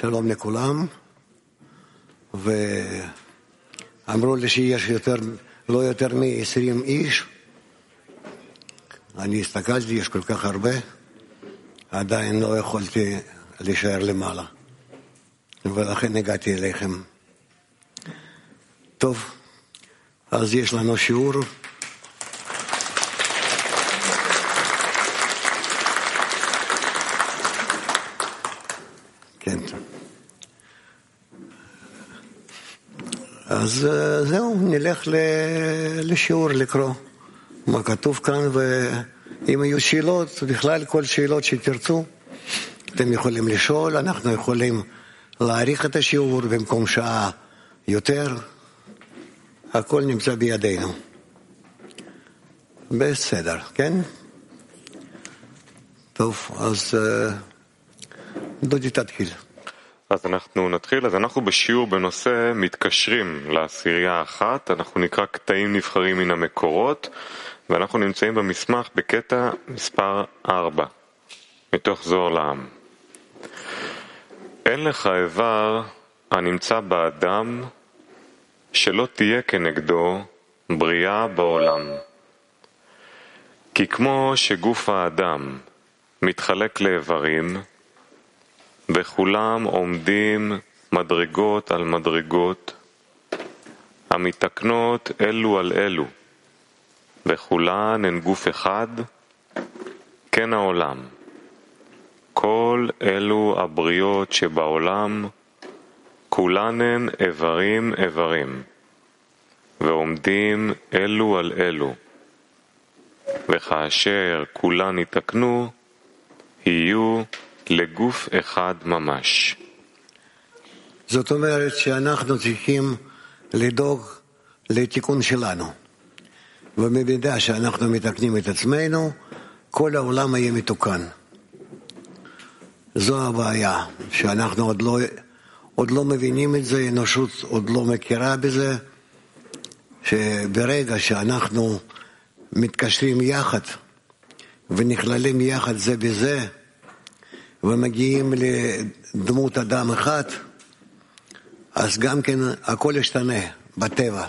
שלום לכולם, ואמרו לי שיש יותר, לא יותר מ-20 איש. אני הסתכלתי, יש כל כך הרבה, עדיין לא יכולתי להישאר למעלה, ולכן הגעתי אליכם. טוב, אז יש לנו שיעור. כן. אז אה, זהו, נלך לשיעור לקרוא מה כתוב כאן, ואם יהיו שאלות, בכלל כל שאלות שתרצו, אתם יכולים לשאול, אנחנו יכולים להאריך את השיעור במקום שעה יותר, הכל נמצא בידינו. בסדר, כן? טוב, אז אה, דודי תתחיל. אז אנחנו נתחיל. אז אנחנו בשיעור בנושא מתקשרים לעשירייה האחת, אנחנו נקרא קטעים נבחרים מן המקורות, ואנחנו נמצאים במסמך בקטע מספר 4, מתוך זוהר לעם. אין לך איבר הנמצא באדם שלא תהיה כנגדו בריאה בעולם. כי כמו שגוף האדם מתחלק לאיברים, וכולם עומדים מדרגות על מדרגות, המתקנות אלו על אלו, וכולן הן גוף אחד, כן העולם. כל אלו הבריות שבעולם, כולן הן איברים איברים, ועומדים אלו על אלו, וכאשר כולן יתקנו, יהיו לגוף אחד ממש. זאת אומרת שאנחנו צריכים לדאוג לתיקון שלנו. ובמידה שאנחנו מתקנים את עצמנו, כל העולם יהיה מתוקן. זו הבעיה, שאנחנו עוד לא, עוד לא מבינים את זה, האנושות עוד לא מכירה בזה, שברגע שאנחנו מתקשרים יחד ונכללים יחד זה בזה, ומגיעים לדמות אדם אחד, אז גם כן הכל ישתנה בטבע.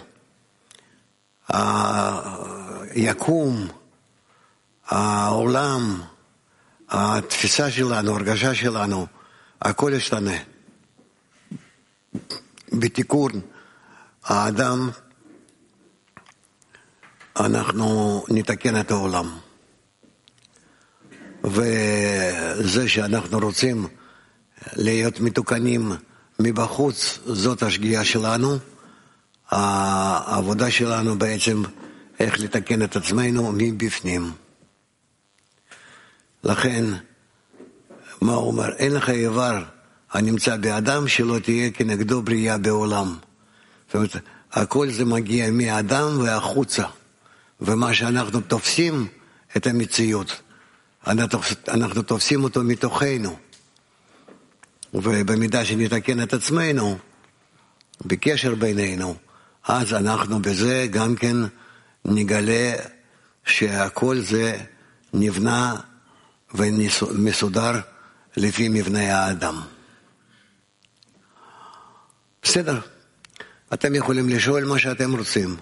היקום, העולם, התפיסה שלנו, הרגשה שלנו, הכל ישתנה. בתיקון האדם אנחנו נתקן את העולם. וזה שאנחנו רוצים להיות מתוקנים מבחוץ, זאת השגיאה שלנו. העבודה שלנו בעצם איך לתקן את עצמנו מבפנים. לכן, מה הוא אומר? אין לך איבר הנמצא באדם שלא תהיה כנגדו בריאה בעולם. זאת אומרת, הכל זה מגיע מהאדם והחוצה, ומה שאנחנו תופסים את המציאות. אנחנו תופסים אותו מתוכנו. ובמידה שנתקן את עצמנו, בקשר בינינו, אז אנחנו בזה גם כן נגלה שהכל זה נבנה ומסודר לפי מבנה האדם. בסדר, אתם יכולים לשאול מה שאתם רוצים,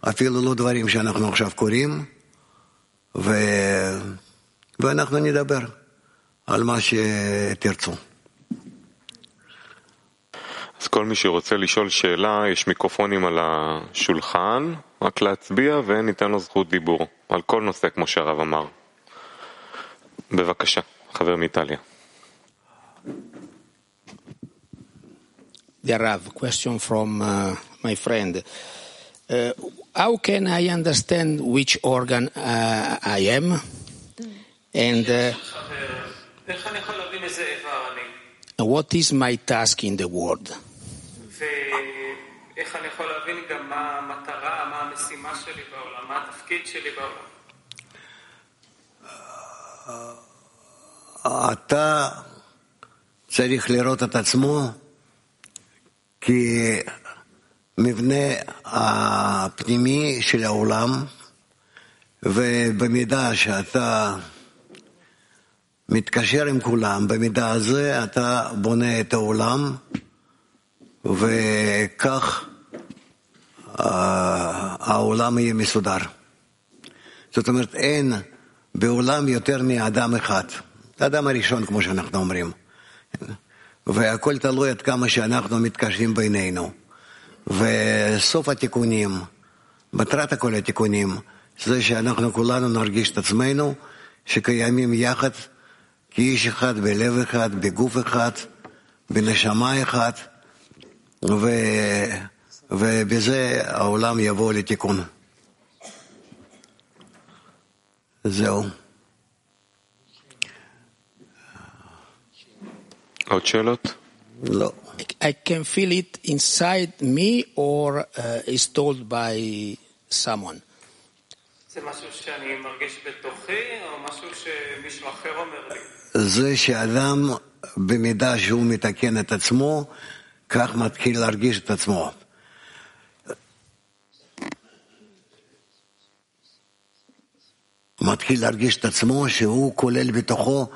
אפילו לא דברים שאנחנו עכשיו קוראים, ו... ואנחנו נדבר על מה שתרצו. אז כל מי שרוצה לשאול שאלה, יש מיקרופונים על השולחן, רק להצביע וניתן לו זכות דיבור על כל נושא, כמו שהרב אמר. בבקשה, חבר מאיטליה. The Rav, question from uh, my friend. Uh, how can I understand which organ uh, I am? And uh, what is my task in the world? ואיך אני יכול להבין גם מה המטרה, מה המשימה שלי בעולם, מה התפקיד שלי בעולם. אתה צריך לראות את עצמו כמבנה הפנימי של העולם, ובמידה שאתה מתקשר עם כולם, במידה הזה אתה בונה את העולם, וכך אה, העולם יהיה מסודר. זאת אומרת, אין בעולם יותר מאדם אחד. האדם הראשון, כמו שאנחנו אומרים. והכל תלוי עד כמה שאנחנו מתקשרים בינינו. וסוף התיקונים, מטרת כל התיקונים, זה שאנחנו כולנו נרגיש את עצמנו שקיימים יחד כאיש אחד, בלב אחד, בגוף אחד, בנשמה אחת, ו... ובזה העולם יבוא לתיקון. זהו. עוד שאלות? לא. I can feel it inside me or uh, is told by someone. זה משהו שאני מרגיש בתוכי, או משהו שמישהו אחר אומר לי? זה שאדם, במידה שהוא מתקן את עצמו, כך מתחיל להרגיש את עצמו. מתחיל להרגיש את עצמו שהוא כולל בתוכו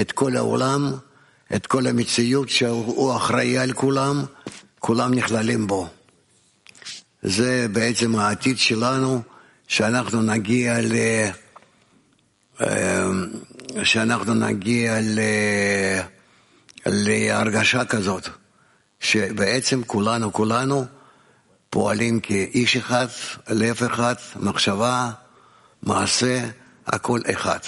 את כל העולם, את כל המציאות שהוא אחראי על כולם, כולם נכללים בו. זה בעצם העתיד שלנו, שאנחנו נגיע ל... שאנחנו נגיע ל... להרגשה כזאת, שבעצם כולנו, כולנו פועלים כאיש אחד, לב אחד, מחשבה, מעשה, הכל אחד.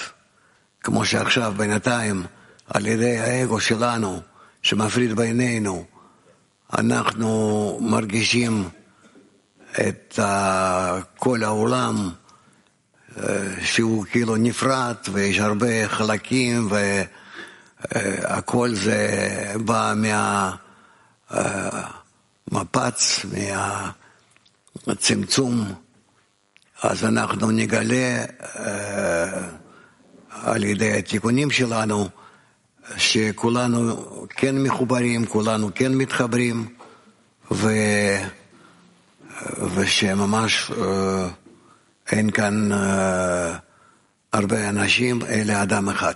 כמו שעכשיו, בינתיים, על ידי האגו שלנו, שמפריד בינינו, אנחנו מרגישים את כל העולם שהוא כאילו נפרד ויש הרבה חלקים והכל זה בא מהמפץ, מהצמצום, אז אנחנו נגלה על ידי התיקונים שלנו שכולנו כן מחוברים, כולנו כן מתחברים ו... ושממש אין כאן הרבה אנשים, אלא אדם אחד.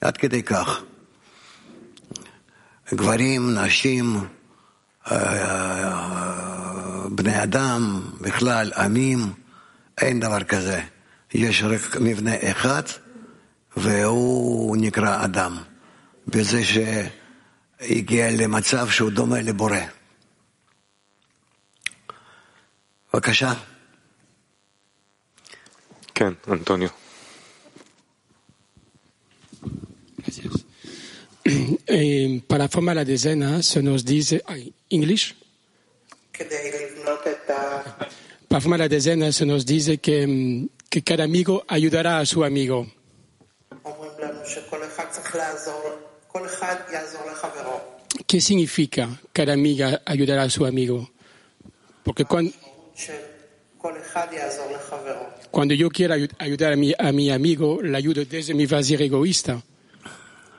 עד כדי כך. גברים, נשים, בני אדם, בכלל, עמים, אין דבר כזה. יש רק מבנה אחד, והוא נקרא אדם. בזה שהגיע למצב שהוא דומה לבורא. בבקשה. Antonio. Gracias. Eh, para formar la decena se nos dice. Ay, ¿English? Para formar la decena se nos dice que, mm, que cada amigo ayudará a su amigo. ¿Qué significa cada amiga ayudará a su amigo? Porque cuando. Cuando yo quiero ayu- ayudar a mi, a mi amigo, le ayudo desde mi vacío egoísta.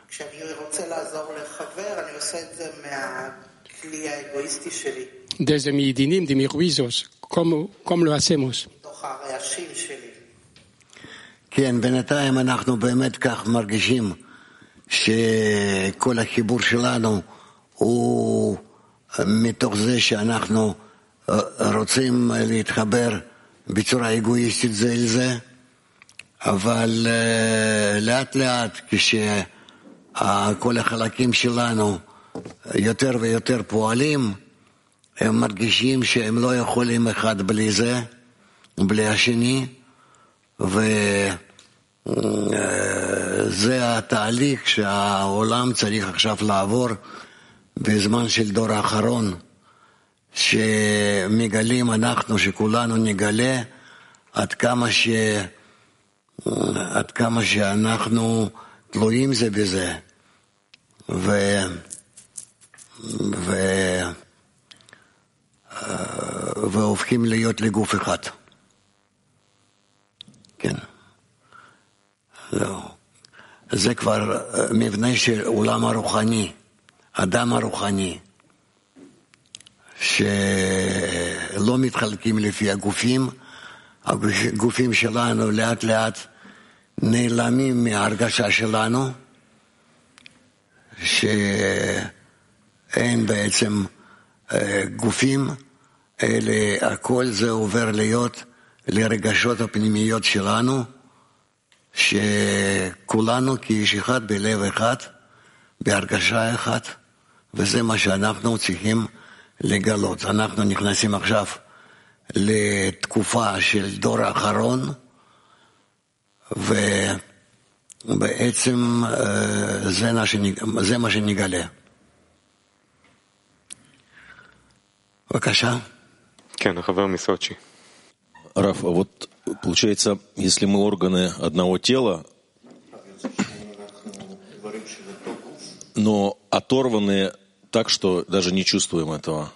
כשאני רוצה לעזור לחבר, אני עושה את זה מהכלי האגואיסטי שלי, desde mi dinim, de mis juicios. ¿Cómo, cómo lo hacemos? כן, בינתיים אנחנו באמת כך מרגישים שכל החיבור שלנו הוא מתוך זה שאנחנו רוצים להתחבר בצורה אגואיסטית זה אל זה, אבל אה, לאט לאט כשכל החלקים שלנו יותר ויותר פועלים, הם מרגישים שהם לא יכולים אחד בלי זה, בלי השני, וזה התהליך שהעולם צריך עכשיו לעבור בזמן של דור האחרון, שמגלים אנחנו, שכולנו נגלה עד כמה, ש... עד כמה שאנחנו תלויים זה בזה. ו... ו... והופכים להיות לגוף אחד. כן. לא. זה כבר אה, מבנה של עולם הרוחני, אדם הרוחני, שלא מתחלקים לפי הגופים, הגופים שלנו לאט לאט נעלמים מההרגשה שלנו, שאין בעצם אה, גופים, אלא הכל זה עובר להיות לרגשות הפנימיות שלנו, שכולנו כאיש אחד בלב אחד, בהרגשה אחת, וזה מה שאנחנו צריכים לגלות. אנחנו נכנסים עכשיו לתקופה של דור האחרון, ובעצם אה, זה מה שנג- זה מה שנגלה. בבקשה. כן, החבר מסוצ'י. Раф, а вот получается, если мы органы одного тела, но оторваны так, что даже не чувствуем этого.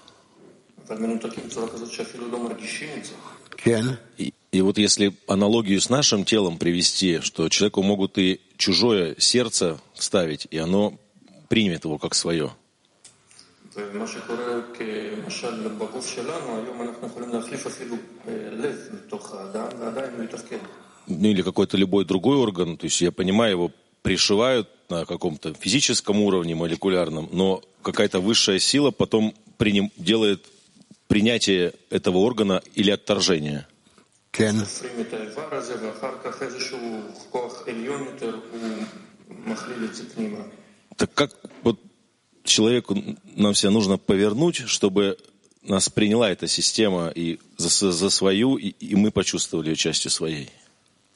אבל מנותקים בצורה כזאת שאפילו לא מרגישים את זה. כן, И, и вот если аналогию с нашим телом привести, что человеку могут и чужое сердце вставить, и оно примет его как свое. ומה שקורה כמשל בגוף שלנו, היום אנחנו יכולים להחליף אפילו אה, לב מתוך האדם, ועדיין הוא יתפקד. ну или какой-то любой другой орган, то есть я понимаю, его пришивают на каком-то физическом уровне, молекулярном, но какая-то высшая сила потом приним, делает принятие этого органа или отторжение. Так как вот человеку нам все нужно повернуть, чтобы нас приняла эта система и за, за свою, и, и мы почувствовали ее частью своей?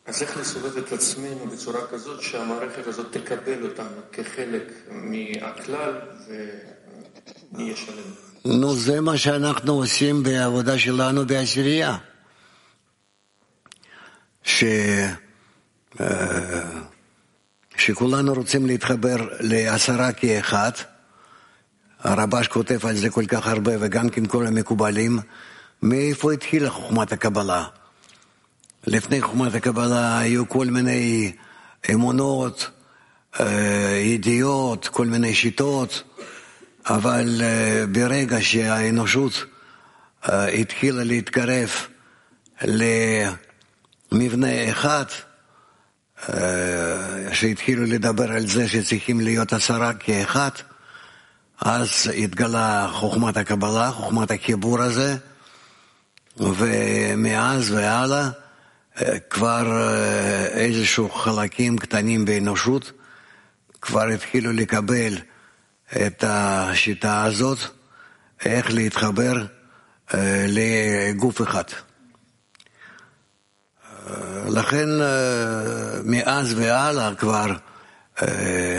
אז איך לסובב את עצמנו בצורה כזאת שהמערכת הזאת תקבל אותנו כחלק מהכלל ונהיה שלם. נו, זה מה שאנחנו עושים בעבודה שלנו בעשירייה. ש... אה, שכולנו רוצים להתחבר לעשרה כאחד. הרבש כותב על זה כל כך הרבה, וגם כן כל המקובלים. מאיפה התחילה חוכמת הקבלה? לפני חוכמת הקבלה היו כל מיני אמונות, אה, ידיעות, כל מיני שיטות, אבל אה, ברגע שהאנושות אה, התחילה להתקרב למבנה אחד, שהתחילו לדבר על זה שצריכים להיות עשרה כאחד, אז התגלה חוכמת הקבלה, חוכמת החיבור הזה, ומאז והלאה אה, כבר אה, איזשהו חלקים קטנים באנושות כבר התחילו לקבל את השיטה הזאת, איך להתחבר אה, לגוף אחד. אה, לכן מאז והלאה כבר,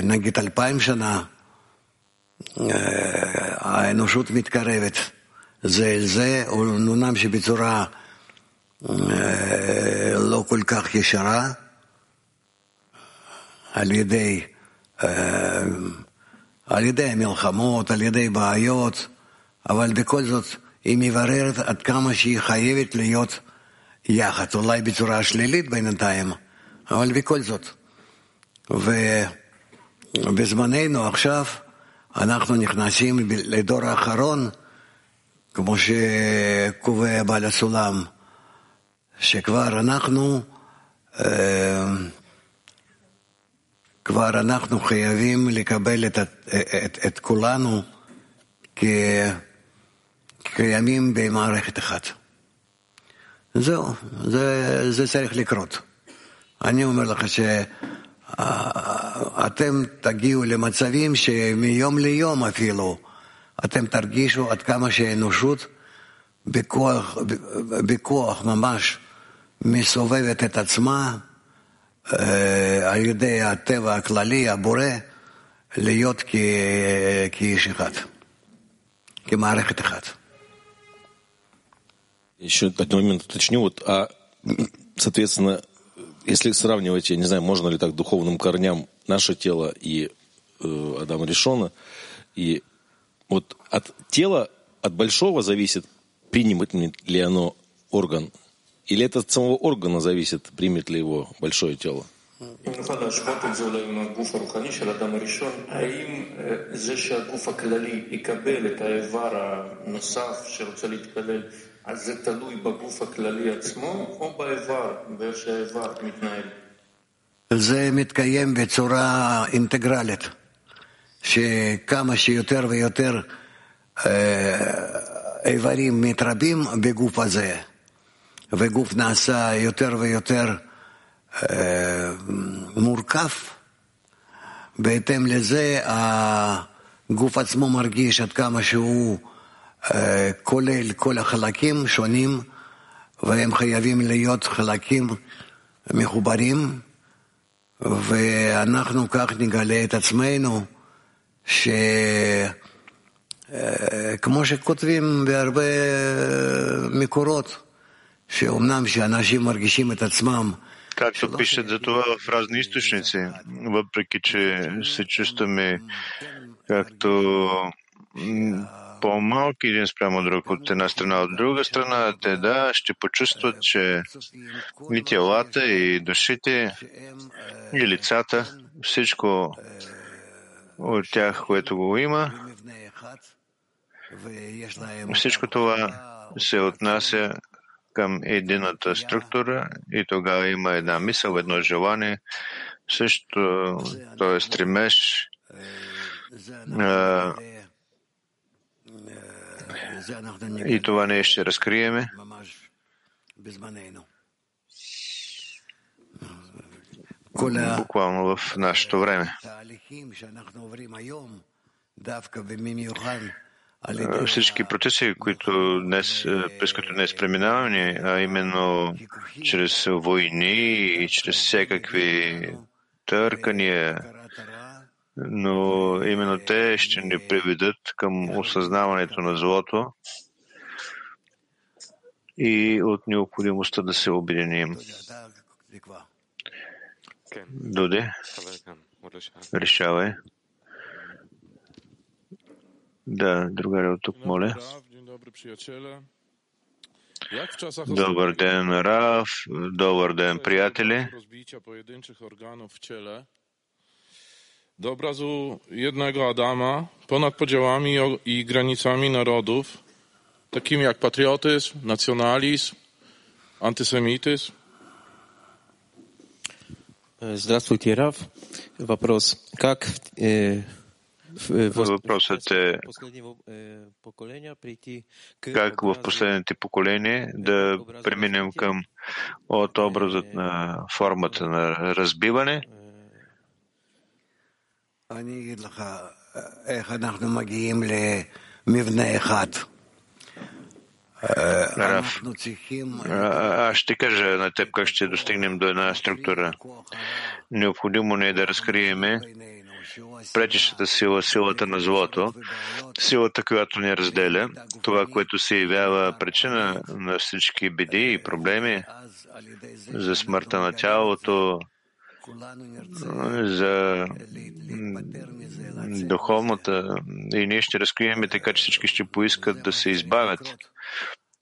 נגיד אלפיים שנה, האנושות מתקרבת זה אל זה, אומנם שבצורה לא כל כך ישרה, על ידי, אה, על ידי המלחמות, על ידי בעיות, אבל בכל זאת היא מבררת עד כמה שהיא חייבת להיות יחד, אולי בצורה שלילית בינתיים, אבל בכל זאת. ובזמננו עכשיו אנחנו נכנסים לדור האחרון, כמו שקובע בעל הסולם, שכבר אנחנו, אה, כבר אנחנו חייבים לקבל את, ה- את, את כולנו כ- קיימים במערכת אחת. זהו, זה, זה צריך לקרות. אני אומר לך שאתם תגיעו למצבים שמיום ליום אפילו אתם תרגישו עד כמה שהאנושות בכוח, בכוח ממש מסובבת את עצמה אה, על ידי הטבע הכללי, הבורא, להיות כ, כאיש אחד, כמערכת אחת. Еще один момент уточню. Вот, а, соответственно, если сравнивать, я не знаю, можно ли так духовным корням наше тело и э, Адама Решона, и вот от тела, от большого зависит, примет ли оно орган, или это от самого органа зависит, примет ли его большое тело. אם נוכל להשוות את זה אולי עם הגוף הרוחני של אדם הראשון, האם אה, זה שהגוף הכללי יקבל את האיבר הנוסף שרוצה להתפלל, אז זה תלוי בגוף הכללי עצמו, או באיבר, באיך שהאיבר מתנהל? זה מתקיים בצורה אינטגרלית. שכמה שיותר ויותר איברים מתרבים בגוף הזה, וגוף נעשה יותר ויותר מורכב, בהתאם לזה הגוף עצמו מרגיש עד כמה שהוא כולל כל החלקים שונים, והם חייבים להיות חלקים מחוברים, ואנחנו כך נגלה את עצמנו, שכמו שכותבים בהרבה מקורות, Както пишат за това в разни източници, въпреки че се чувстваме както по-малки един спрямо друг от една страна. От друга страна, те да, ще почувстват, че и телата, и душите, и лицата, всичко от тях, което го има, всичко това се отнася към едината структура и тогава има една мисъл, едно желание, също, т.е. стремеж и това ние ще разкриеме. Буквално в нашето време. Всички процеси, които днес, през които днес преминаваме, а именно чрез войни и чрез всякакви търкания, но именно те ще ни приведат към осъзнаването на злото и от необходимостта да се обединим. Доде, решавай. Да, другаре от тук, моля. Добър ден, Рав. Добър ден, приятели. do obrazu jednego Adama ponad podziałami i granicami narodów, takimi jak patriotyzm, nacjonalizm, antysemityzm. Здравствуйте, Раф. Вопрос. Как э, Въпросът е как в последните поколения да преминем към от образът на формата на разбиване? Раф, аз ще кажа на теб как ще достигнем до една структура. Необходимо не е да разкриеме пречещата сила, силата на злото, силата, която ни разделя, това, което се явява причина на всички беди и проблеми за смъртта на тялото, за духовната и ние ще разкрием така, че всички ще поискат да се избавят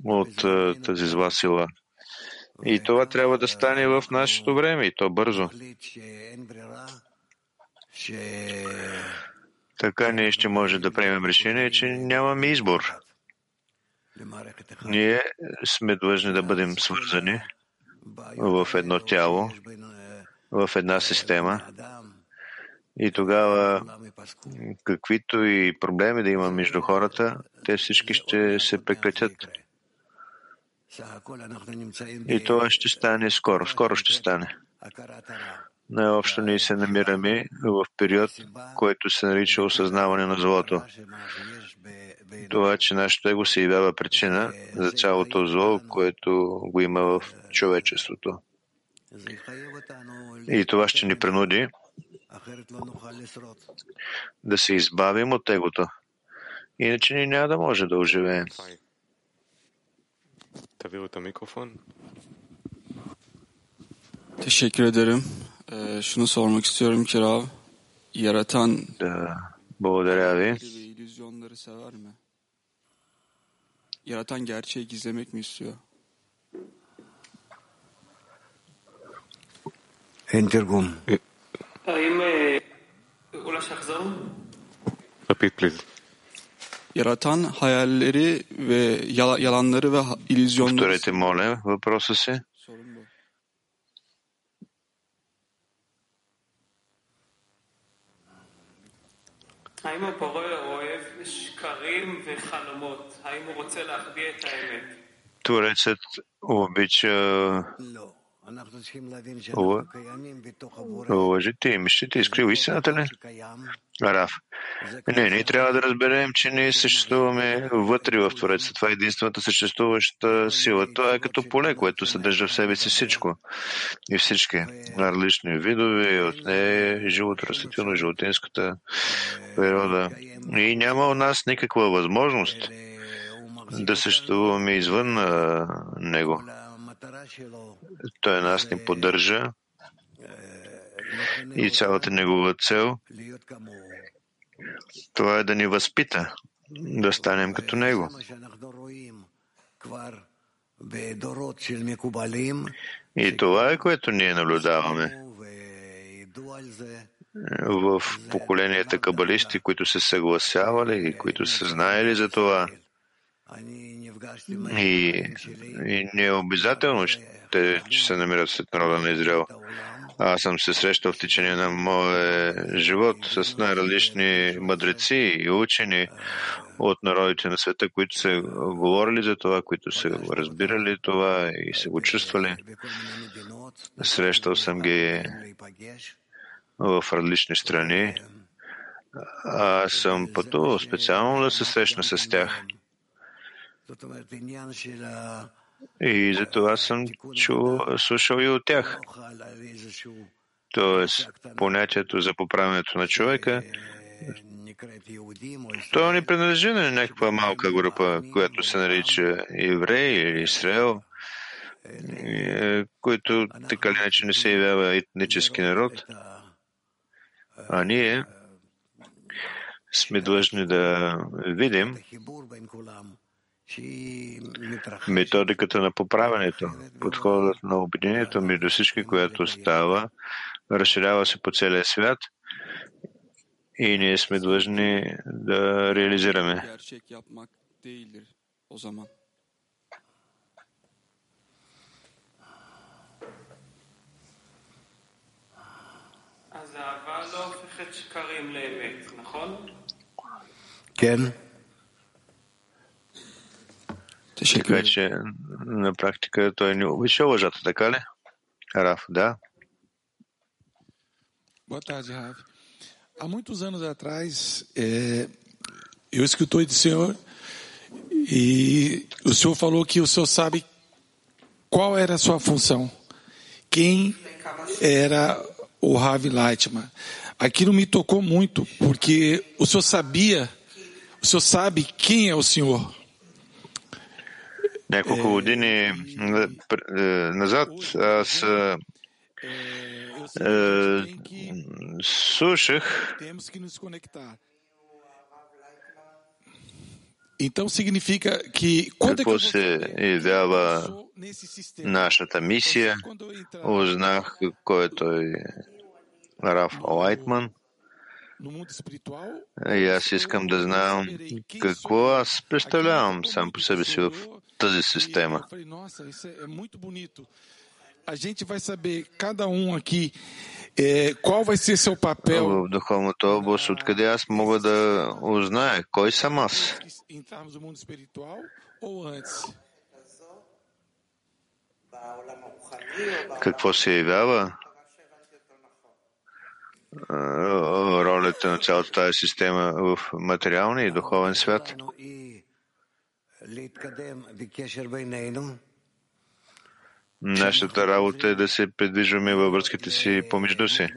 от тази зла сила. И това трябва да стане в нашето време и то бързо. Така ние ще може да приемем решение, че нямаме избор. Ние сме длъжни да бъдем свързани в едно тяло, в една система. И тогава, каквито и проблеми да има между хората, те всички ще се прекратят. И това ще стане скоро. Скоро ще стане. Най-общо ние се намираме в период, който се нарича осъзнаване на злото. Това, че нашето его се явява причина за цялото зло, което го има в човечеството. И това ще ни принуди да се избавим от егото. Иначе ние няма да може да оживеем. Teşekkür ederim. Ee, şunu sormak istiyorum ki Rav, yaratan Благодаря ви. illüzyonları sever mi? Yaratan gerçeği gizlemek mi istiyor? Entergum. E, Repeat please. Yaratan hayalleri ve yalanları ve illüzyonları... Повторите, моля, въпроса си. האם הבורא אוהב שקרים וחלומות? האם הוא רוצה להחביא את האמת? Творецът обича ув- уважите и мислите и скрива истината ли? Раф. Не, ние трябва да разберем, че ние съществуваме вътре в Твореца. Това е единствената съществуваща сила. Това е като поле, което съдържа в себе си всичко. И всички различни видове, от нея живото растително, животинската природа. И няма у нас никаква възможност да съществуваме извън него. Той нас ни поддържа и цялата негова цел. Това е да ни възпита, да станем като него. И това е което ние наблюдаваме. В поколенията кабалисти, които се съгласявали и които са знаели за това. И, и не е обязателно, те, че се намират след народа на Израел. Аз съм се срещал в течение на моя живот с най-различни мъдреци и учени от народите на света, които са говорили за това, които са разбирали това и са го чувствали. Срещал съм ги в различни страни. Аз съм пътувал специално да се срещна с тях. И за това съм чул, слушал и от тях. Тоест, понятието за поправянето на човека, то не принадлежи на някаква малка група, която се нарича еврей или Израел, който така или иначе не се явява етнически народ. А ние сме длъжни да видим методиката на поправянето, подходът на обединението между всички, което става, разширява се по целия свят и ние сме длъжни да реализираме. Gerçek yapmak değildir o zaman. אז אהבה לא הופכת שקרים לאמת, נכון? כן. Така че на практика той не обича лъжата, така ли? Раф, да. Boa tarde, Rav. Há muitos anos atrás, é, eu escutei do senhor e o senhor falou que o senhor sabe qual era a sua função, quem era o Rav Leitman. Aquilo me tocou muito, porque o senhor sabia, o senhor sabe quem é o senhor. Няколко години назад аз е, слушах. Então significa que какво се явява нашата мисия. Узнах кой е той Раф Лайтман. И аз искам да знам какво аз представлявам сам по себе си в тази система. eu falei, nossa, isso é, é muito bonito. A gente vai saber, cada um aqui, é, qual vai ser seu papel В духовната област, откъде аз мога да узная кой съм аз. entrarmos no mundo espiritual ou antes? Какво се явява ролята на цялата тази система в материалния и духовен свят. Нашата работа е да се придвижваме във връзките си помежду си.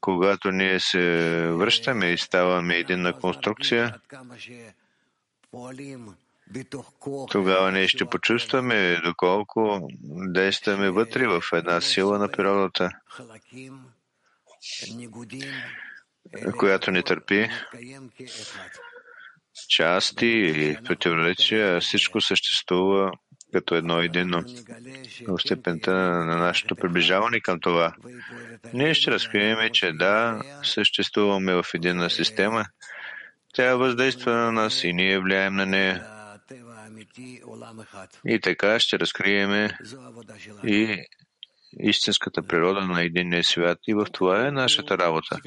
Когато ние се връщаме и ставаме единна конструкция, тогава ние ще почувстваме доколко действаме вътре в една сила на природата, която ни търпи части и противоречия, всичко съществува като едно единно. В степента на нашето приближаване към това, ние ще разкрием, че да, съществуваме в единна система. Тя въздейства на нас и ние влияем на нея. И така ще разкриеме и истинската природа на единния свят и в това е нашата работа.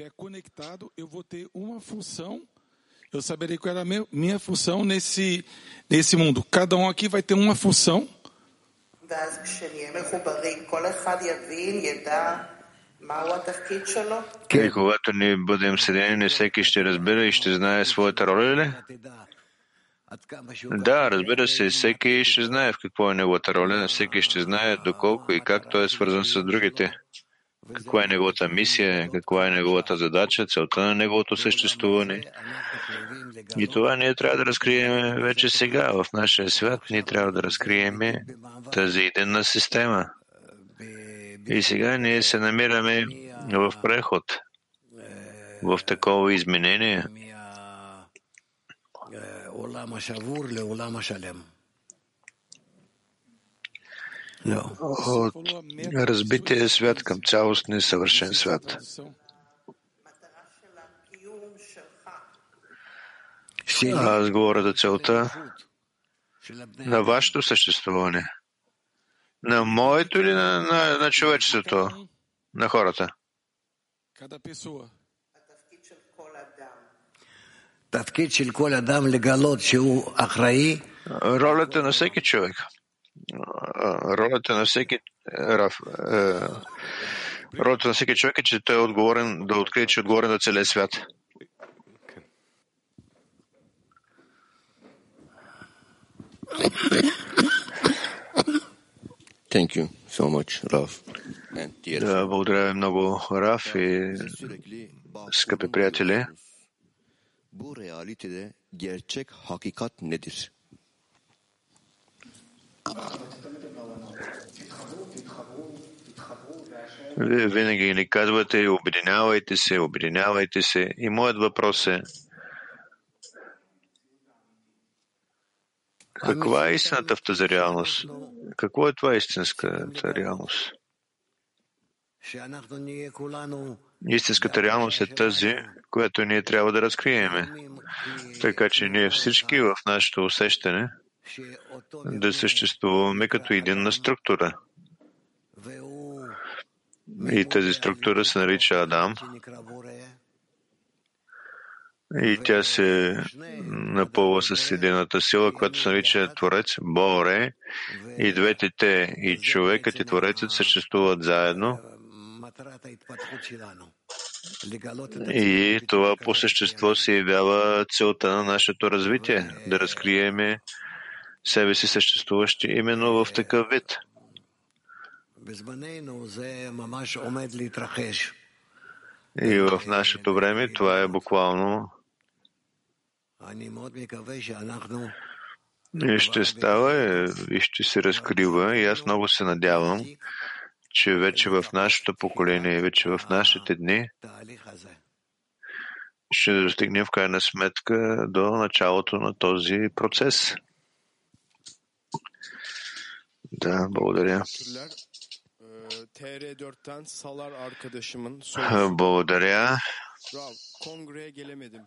eu saberei qual era a minha função nesse, nesse mundo. Cada um aqui vai ter uma função. E quando nós podemos ser em esse que este rasbeira, este zna é sua tarolele? Да, разбира се, всеки ще знае в какво е неговата роля, всеки ще знае доколко и как той е свързан с другите. Каква е неговата мисия, каква е неговата задача, целта на неговото съществуване. И това ние трябва да разкрием вече сега в нашия свят. Ние трябва да разкрием тази единна система. И сега ние се намираме в преход, в такова изменение от разбития свят към цялостния и съвършен свят. Аз говоря за целта на вашето съществуване. На моето или на, на, на човечеството? На хората? Ролята на всеки човек – Ролята на всеки Раф, е, ролята на всеки човек е, че той е отговорен да открие, че е отговорен на целия свят. Thank you so much, dear Да, благодаря ви много, Раф и скъпи приятели. bu realitede gerçek hakikat nedir? Вие винаги ни казвате, обединявайте се, обединявайте се. И моят въпрос е, каква е истината в тази реалност? Какво е това истинската реалност? Истинската реалност е тази, която ние трябва да разкриеме. Така че ние всички в нашето усещане да съществуваме като единна структура – и тази структура се нарича Адам. И тя се напълва с едината сила, която се нарича Творец, Боре. И двете те, и човекът, и Творецът съществуват заедно. И това по същество се явява целта на нашето развитие, да разкриеме себе си съществуващи именно в такъв вид. И в нашето време това е буквално и ще става и ще се разкрива. И аз много се надявам, че вече в нашето поколение, вече в нашите дни, ще достигнем в крайна сметка до началото на този процес. Да, благодаря. Teşekkürler. Ee, TR4'ten Salar arkadaşımın sorusu. Благодаря. Rav, kongreye gelemedim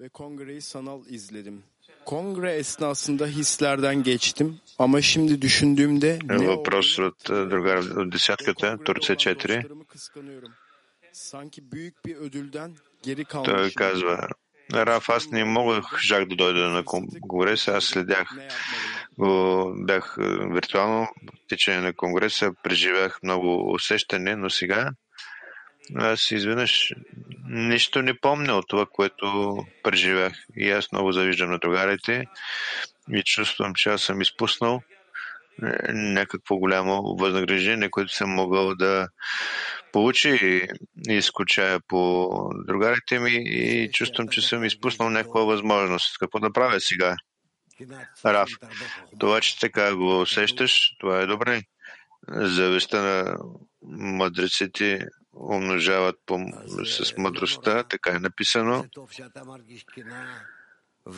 ve kongreyi sanal izledim. Kongre esnasında hislerden geçtim ama şimdi düşündüğümde ne Въпрос от е, другар от десятката, Турция 4. olduğunu kıskanıyorum. Sanki büyük bir ödülden geri Той kalmışım. казва, Раф, аз не могах, жак да дойда на кон- конгреса, аз следях го, бях е, виртуално в течение на конгреса, преживях много усещане, но сега аз изведнъж нищо не помня от това, което преживях. И аз много завиждам на другарите и чувствам, че аз съм изпуснал е, някакво голямо възнаграждение, което съм могъл да получи и, и скучая по другарите ми и чувствам, че съм изпуснал някаква възможност. Какво да правя сега? Раф. Това, че така го усещаш, това е добре. Завистта на мъдреците умножават по, с мъдростта, така е написано.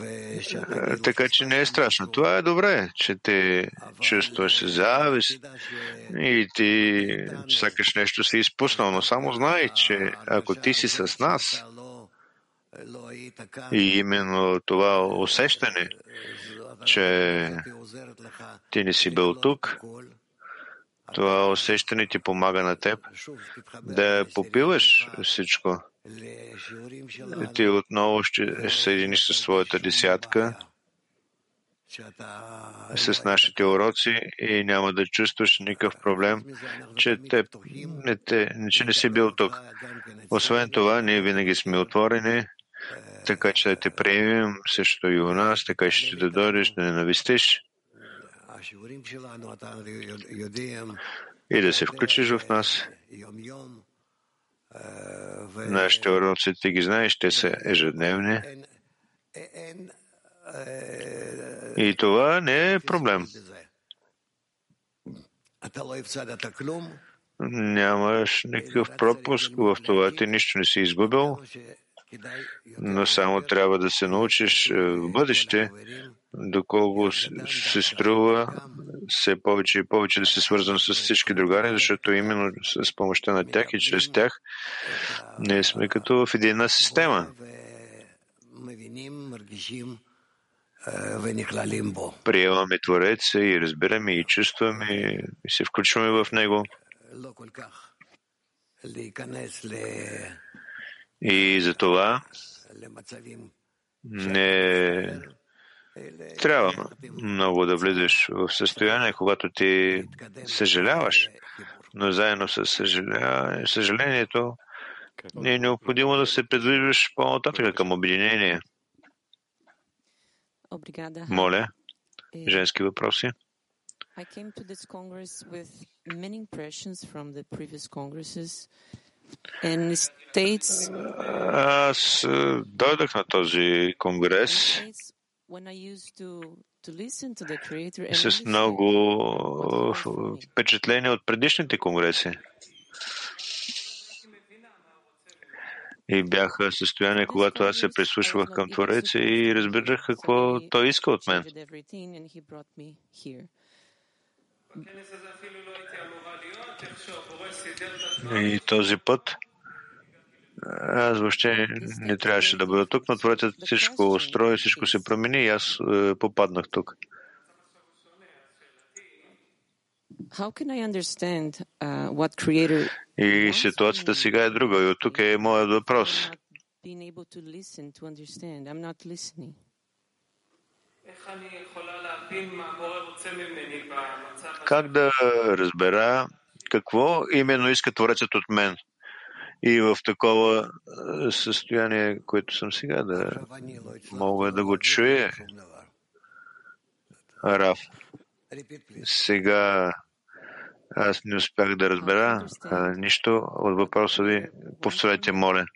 Е, така че не е страшно. Това е добре, че ти чувстваш завист и ти сякаш нещо си изпуснал, но само знай, че ако ти си с нас и именно това усещане, че ти не си бил тук, това усещане ти помага на теб да попиваш всичко. Ти отново ще съединиш със своята десятка, с нашите уроци и няма да чувстваш никакъв проблем, че, те, не, те, че не си бил тук. Освен това, ние винаги сме отворени така че да те приемем също и у нас, така че да дойдеш, да не навистиш и да се включиш в нас. Нашите уроци, ти ги знаеш, те са ежедневни. И това не е проблем. Нямаш никакъв пропуск в това, ти нищо не си изгубил, но само трябва да се научиш в бъдеще, доколко се струва все повече и повече да се свързвам с всички другари, защото именно с помощта на тях и чрез тях ние сме като в една система. Приемаме Твореца и разбираме и чувстваме и се включваме в Него. И за това не трябва много да влизаш в състояние, когато ти съжаляваш, но заедно с съжалението не е необходимо да се придвижваш по-нататък към обединение. Моля, женски въпроси. I came to this Congress with many impressions from the previous Congresses. Аз дойдах на този конгрес. С много впечатления от предишните конгреси. И бяха състояние, когато аз се прислушвах към Твореца и разбирах какво той иска от мен. И този път аз въобще не трябваше да бъда тук, но Творецът всичко устрои, всичко се промени и аз е, попаднах тук. И ситуацията сега е друга. И от тук е моят въпрос. Как да разбера какво именно иска Творецът от мен? и в такова състояние, което съм сега, да мога да го чуя. Раф. Сега аз не успях да разбера а, нищо от въпроса ви. Повторете, моля.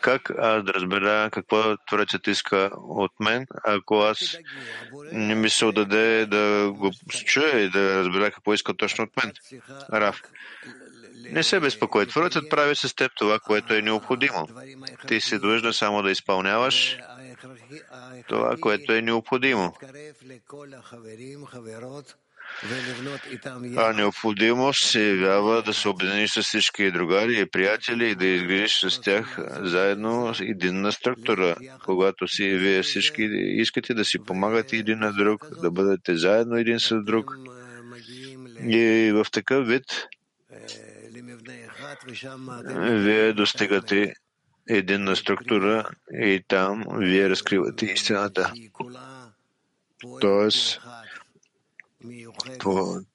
Как аз да разбера какво Творецът иска от мен, ако аз не ми се отдаде да го чуя и да разбера какво иска точно от мен? Раф. Не се безпокой. Творецът прави с теб това, което е необходимо. Ти си длъжна само да изпълняваш това, което е необходимо необходимост се явява да се обединиш с всички другари и приятели и да изградиш с тях заедно единна структура, когато си вие всички искате да си помагате един на друг, да бъдете заедно един с друг. И в такъв вид вие достигате единна структура и там вие разкривате истината. Тоест,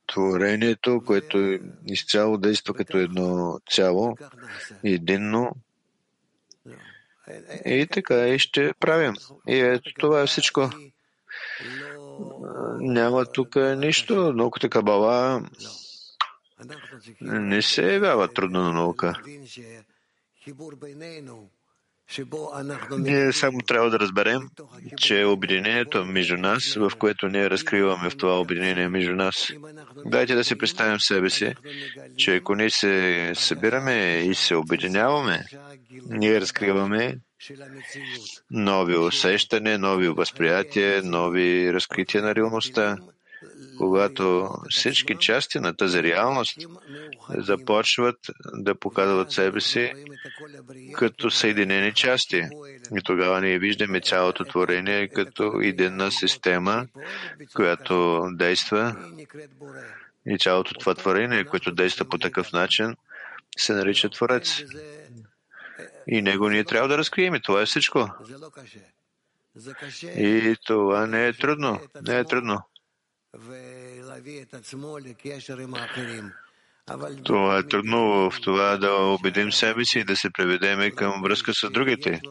творението, което изцяло действа като едно цяло, единно. И така и ще правим. И ето това е всичко. Няма тук нищо. Науката Кабала не се явява трудна наука. Ние само трябва да разберем, че обединението между нас, в което ние разкриваме в това обединение между нас, дайте да си представим себе си, че ако ние се събираме и се обединяваме, ние разкриваме нови усещания, нови възприятия, нови разкрития на реалността. Когато всички части на тази реалност започват да показват себе си като съединени части. И тогава ние виждаме цялото творение като единна система, която действа и цялото това творение, което действа по такъв начин, се нарича Творец. И него ние трябва да разкрием. И това е всичко. И това не е трудно. Не е трудно. Това е трудно в това да убедим себе си и да се преведеме към връзка с другите.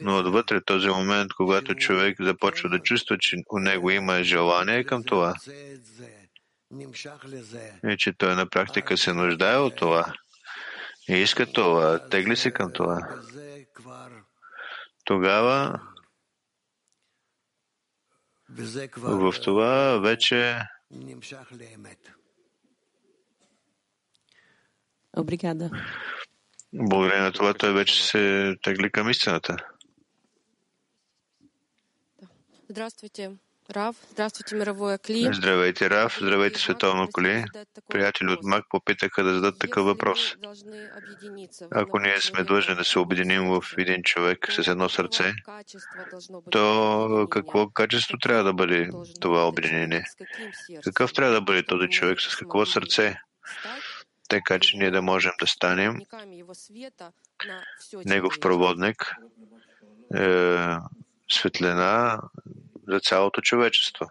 Но отвътре този момент, когато човек започва да чувства, че у него има желание към това, и че той на практика се нуждае от това, и иска това, тегли се към това, тогава в това вече Обригада. Благодарение на това той вече се тегли към истината. Здравствуйте, Рав. Здравствуйте, мировое Кли. Здравейте, Рав. Здравейте, световно коли. Приятели от МАК попитаха да зададат такъв въпрос. Ако ние сме длъжни да се обединим в един човек с едно сърце, то какво качество трябва да бъде това обединение? Какъв трябва да бъде този човек? С какво сърце? Така че ние да можем да станем негов проводник, е, светлина за цялото човечество.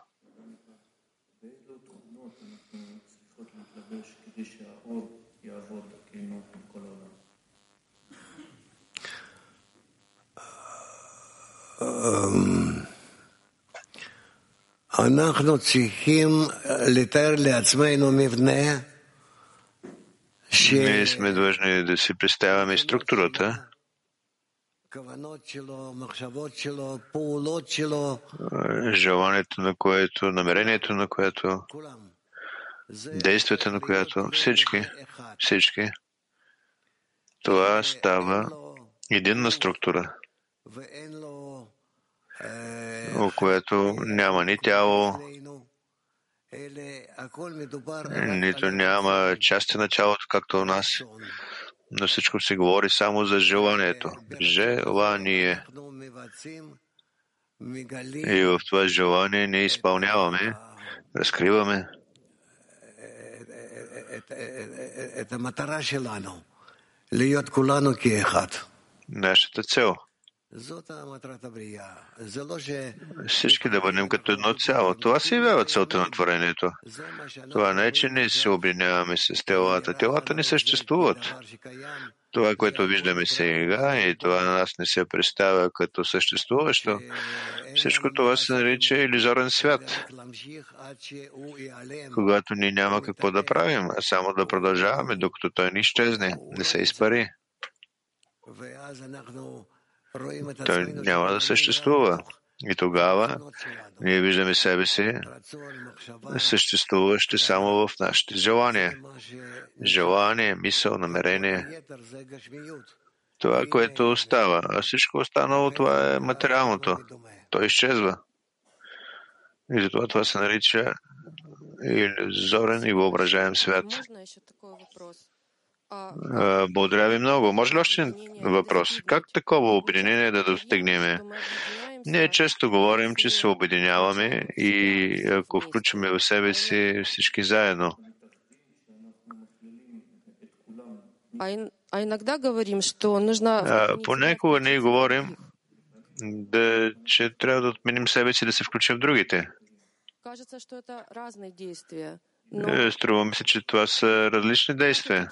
אנחנו צריכים לתאר לעצמנו מבנה Ние сме длъжни да си представяме структурата, желанието на което, намерението на което, действията на което, всички, всички, това става единна структура, у което няма ни тяло, нито няма части на тялото, както у нас, но всичко се говори само за желанието. Желание. И в това желание ние изпълняваме, разкриваме нашата цел. Всички да бъдем като едно цяло. Това се явява целта на творението. Това не е, че ние се обвиняваме с телата. Телата не съществуват. Това, което виждаме сега и това на нас не се представя като съществуващо, всичко това се нарича иллюзорен свят, когато ние няма какво да правим, а само да продължаваме, докато той не изчезне, не се изпари той няма да съществува. И тогава ние виждаме себе си съществуващи само в нашите желания. Желание, мисъл, намерение. Това, което остава. А всичко останало, това е материалното. То изчезва. И затова това се нарича иллюзорен и въображаем свят. Благодаря ви много. Може ли още въпрос? Как такова обединение да достигнем? Ние често говорим, че се обединяваме и ако включваме в себе си всички заедно. Понекога ние говорим, да, че трябва да отменим себе си да се включим в другите. Е, струва ми се, че това са различни действия.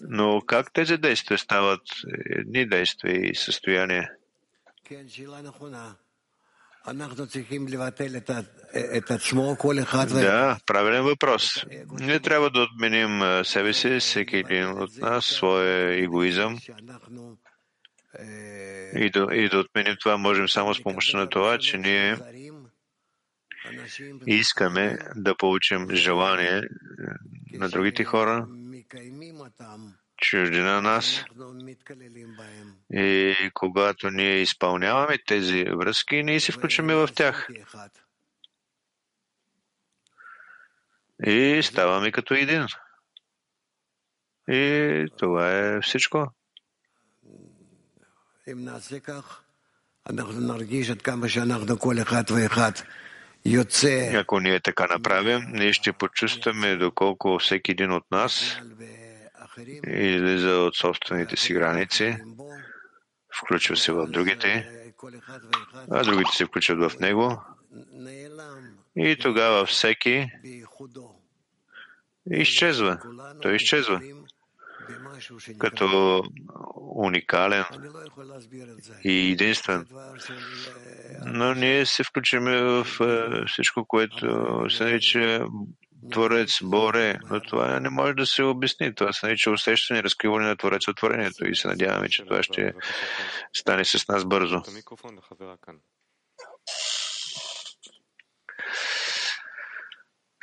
Но как тези действия стават едни действия и състояния? Да, правилен въпрос. Не трябва да отменим себе си, всеки един от нас, своя егоизъм. И да, и да отменим това можем само с помощта на това, че ние искаме да получим желание на другите хора, чужди на нас. И когато ние изпълняваме тези връзки, ние се включваме в тях. и ставаме като един. И това е всичко. Ако ние така направим, ние ще почувстваме доколко всеки един от нас излиза от собствените си граници, включва се в другите, а другите се включват в него. И тогава всеки изчезва. Той изчезва като уникален и единствен. Но ние се включиме в всичко, което се нарича Творец, Боре, но това не може да се обясни. Това се нарича усещане, разкриване на Творец от творението и се надяваме, че това ще стане с нас бързо.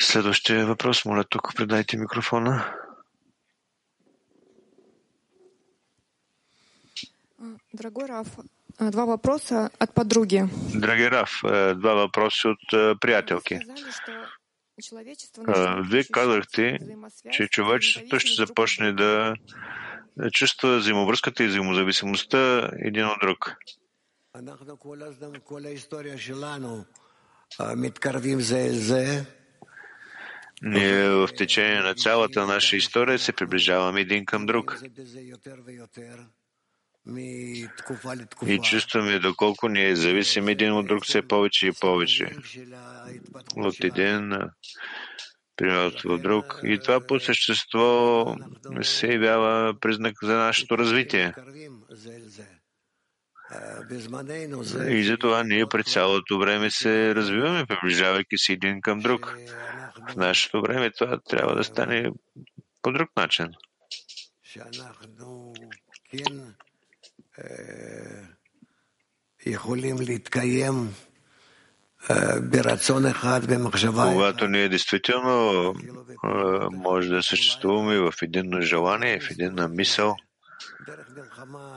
Следващия въпрос, моля тук, предайте микрофона. Дорогой Раф, два вопроса от подруги. Драги Раф, два въпроса от приятелки. Вие казахте, че човечеството ще започне да чувства взаимовръзката и взаимозависимостта един от друг. Ние в течение на цялата наша история се приближаваме един към друг. И чувстваме доколко ние зависим един от друг все повече и повече. От един пример в друг. И това по същество се явява признак за нашето развитие. И затова ние през цялото време се развиваме, приближавайки се един към друг. В нашето време това трябва да стане по друг начин. Когато ние действително може да съществуваме в единно желание, в единна мисъл,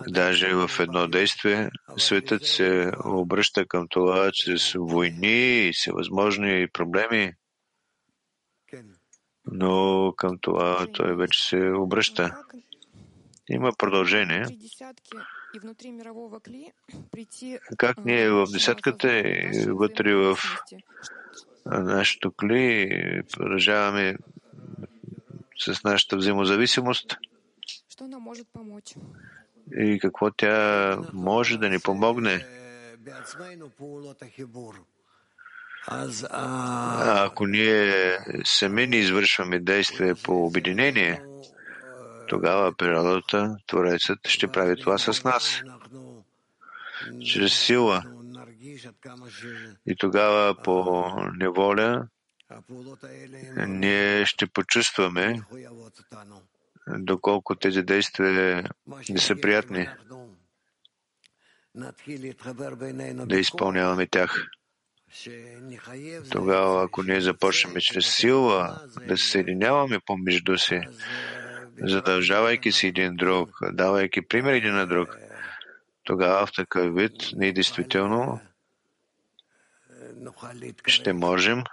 даже в едно действие, светът се обръща към това чрез войни и всевъзможни проблеми, но към това той вече се обръща. Има продължение. Как ние в десятката и вътре в нашето кли продължаваме с нашата взаимозависимост. И какво тя може да ни помогне. А ако ние сами не извършваме действие по обединение, тогава природата, Творецът ще прави това с нас, чрез сила. И тогава по неволя ние ще почувстваме доколко тези действия не са приятни, да изпълняваме тях. Тогава, ако ние започнем чрез сила да се съединяваме помежду си, задължавайки си един друг, давайки пример един на друг, тогава в такъв вид ние действително ще можем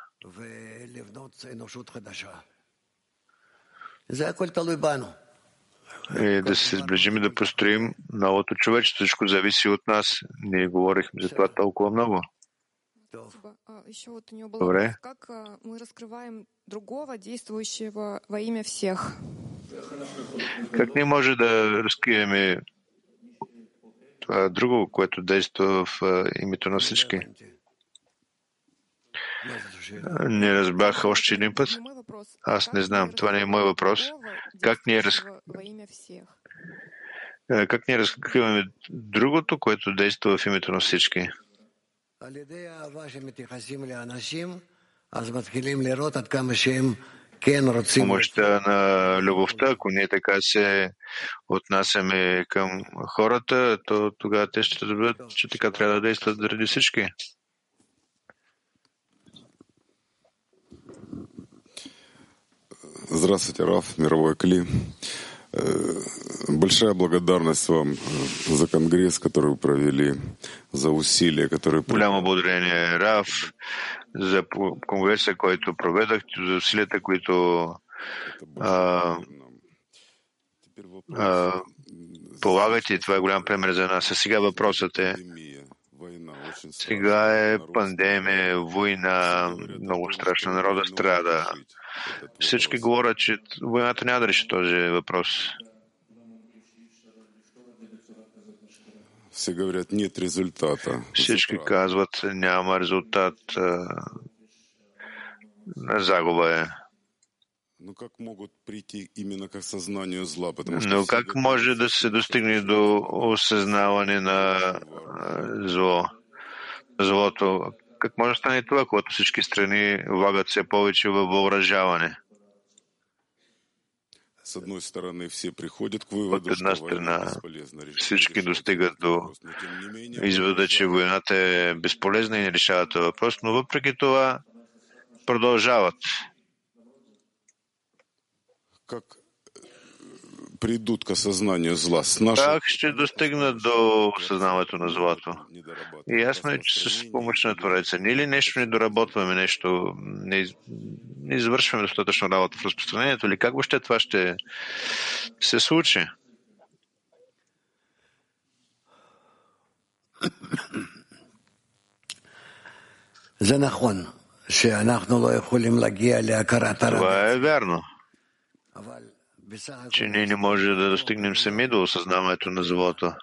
и да се сближим и да построим новото човечество. Всичко зависи от нас. Ние говорихме за това толкова много. Добре. Как мы раскрываем другого, действующего во имя всех? Как не може да разкриеме това друго, което действа в името на всички? Не разбрах още един път. Аз не знам. Това не е мой въпрос. Как ние, раз... как ние разкриваме другото, което действа в името на всички? Помощта на любовта, ако ние така се отнасяме към хората, то тогава те ще разберат, че така трябва да действат заради всички. Здравствуйте, Раф, мировой Кли. Большая благодарность вам за конгресс, который вы провели, за усилия, которые... Голямо благодарение, Раф, за конгреса, който проведахте, за усилията, които а, а, полагате. Това е голям пример за нас. А сега въпросът е сега е пандемия, война, много страшна народа страда. Всички говорят, че войната няма да реши този въпрос. Все говорят, нет результата. Всички казват, няма резултат. Загуба е. Но как могут прийти именно к сознанию зла? Потому что Но как може да се достигне до осъзнаване на зло? Злото. Как може да стане това, когато всички страни влагат все повече във въоръжаване? с одной стороны все приходят к От выводу, една что война страна всички достигат до извода, че войната е безполезна и не решава този въпрос, но въпреки това продължават. как придут к осознанию зла с нашей Как ще достигнат до осъзнаването на злато? И ясно е, че с помощ на Твореца. Ние ли нещо не доработваме, нещо не, из- не извършваме достатъчно работа в разпространението, или как въобще това ще се случи? זה נכון שאנחנו לא יכולים להגיע להכרת הרע, че ние не можем да достигнем сами до осъзнаването на живота.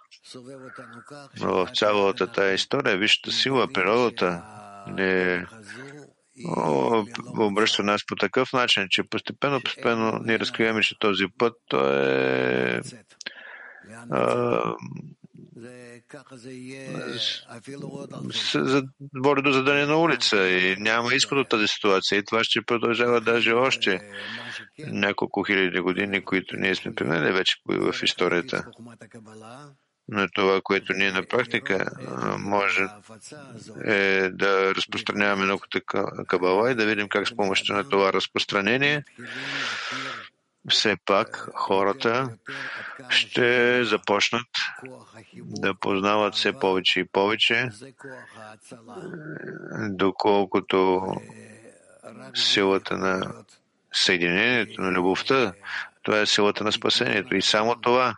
Но в цялата тази история, вижте сила, природата не обръща нас по такъв начин, че постепенно, постепенно ние разкриваме, че този път е а, за бородо за да не на улица и няма изход от тази ситуация. И това ще продължава даже още няколко хиляди години, които ние сме преминали вече в историята. Но това, което ние на практика може е да разпространяваме науката Кабала и да видим как с помощта на това разпространение все пак хората ще започнат да познават все повече и повече, доколкото силата на съединението, на любовта, това е силата на спасението. И само това,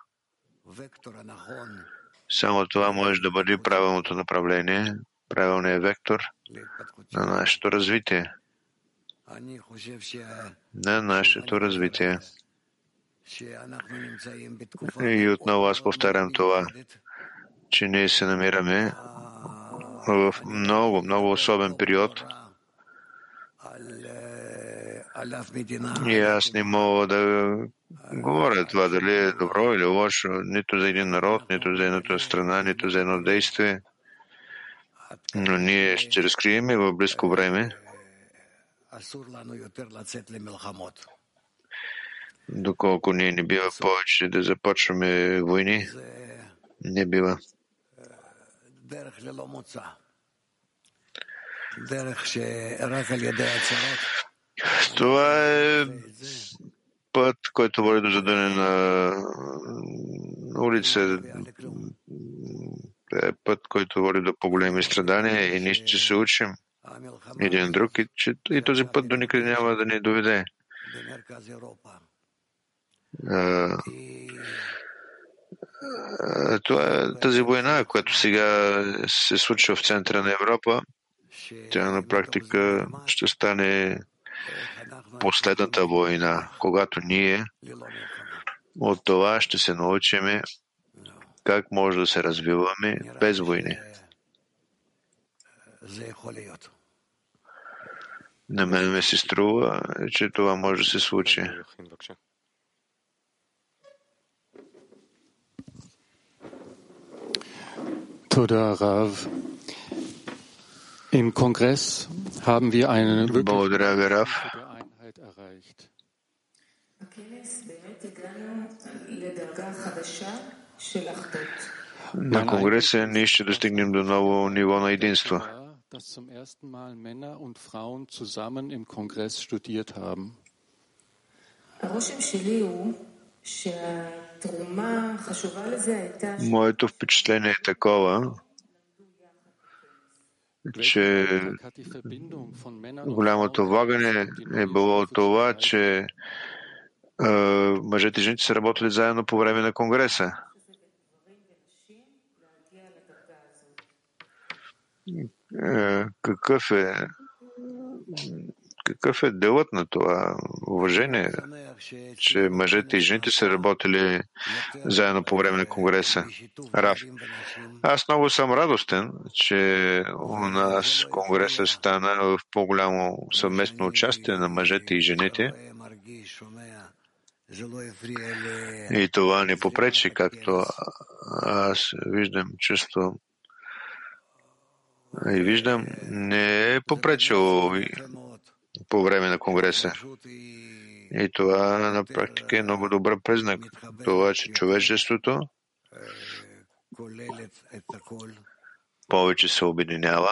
само това може да бъде правилното направление, правилният вектор на нашето развитие на нашето развитие. И отново аз повтарям това, че ние се намираме в много, много особен период. И аз не мога да говоря това дали е добро или лошо, нито за един народ, нито за едната страна, нито за едно действие. Но ние ще разкрием в близко време Доколко ние не бива повече да започваме войни, не бива. Това е, е път, който води до задане на улица. Е път, който води до по-големи страдания и ние ще се учим един друг и, че, и този път до никъде няма да ни доведе. Това е тази война, която сега се случва в центъра на Европа. Тя на практика ще стане последната война, когато ние от това ще се научим как може да се развиваме без войни. На мен ми се струва, че това може да се случи. Благодаря, Einheit. На Конгреса ние ще достигнем до ново ниво на единство dass zum ersten Mal Männer und Frauen zusammen im Kongress studiert haben. Моето впечатление е такова, че голямото влагане е било това, че е, мъжете и жените са работили заедно по време на Конгреса. Е, какъв е какъв е делът на това уважение, че мъжете и жените са работили заедно по време на Конгреса? Раф. Аз много съм радостен, че у нас Конгреса стана в по-голямо съвместно участие на мъжете и жените. И това не попречи, както аз виждам, чувствам и виждам, не е попречило по време на Конгреса. И това на практика е много добър признак. Това, че човечеството повече се обединява,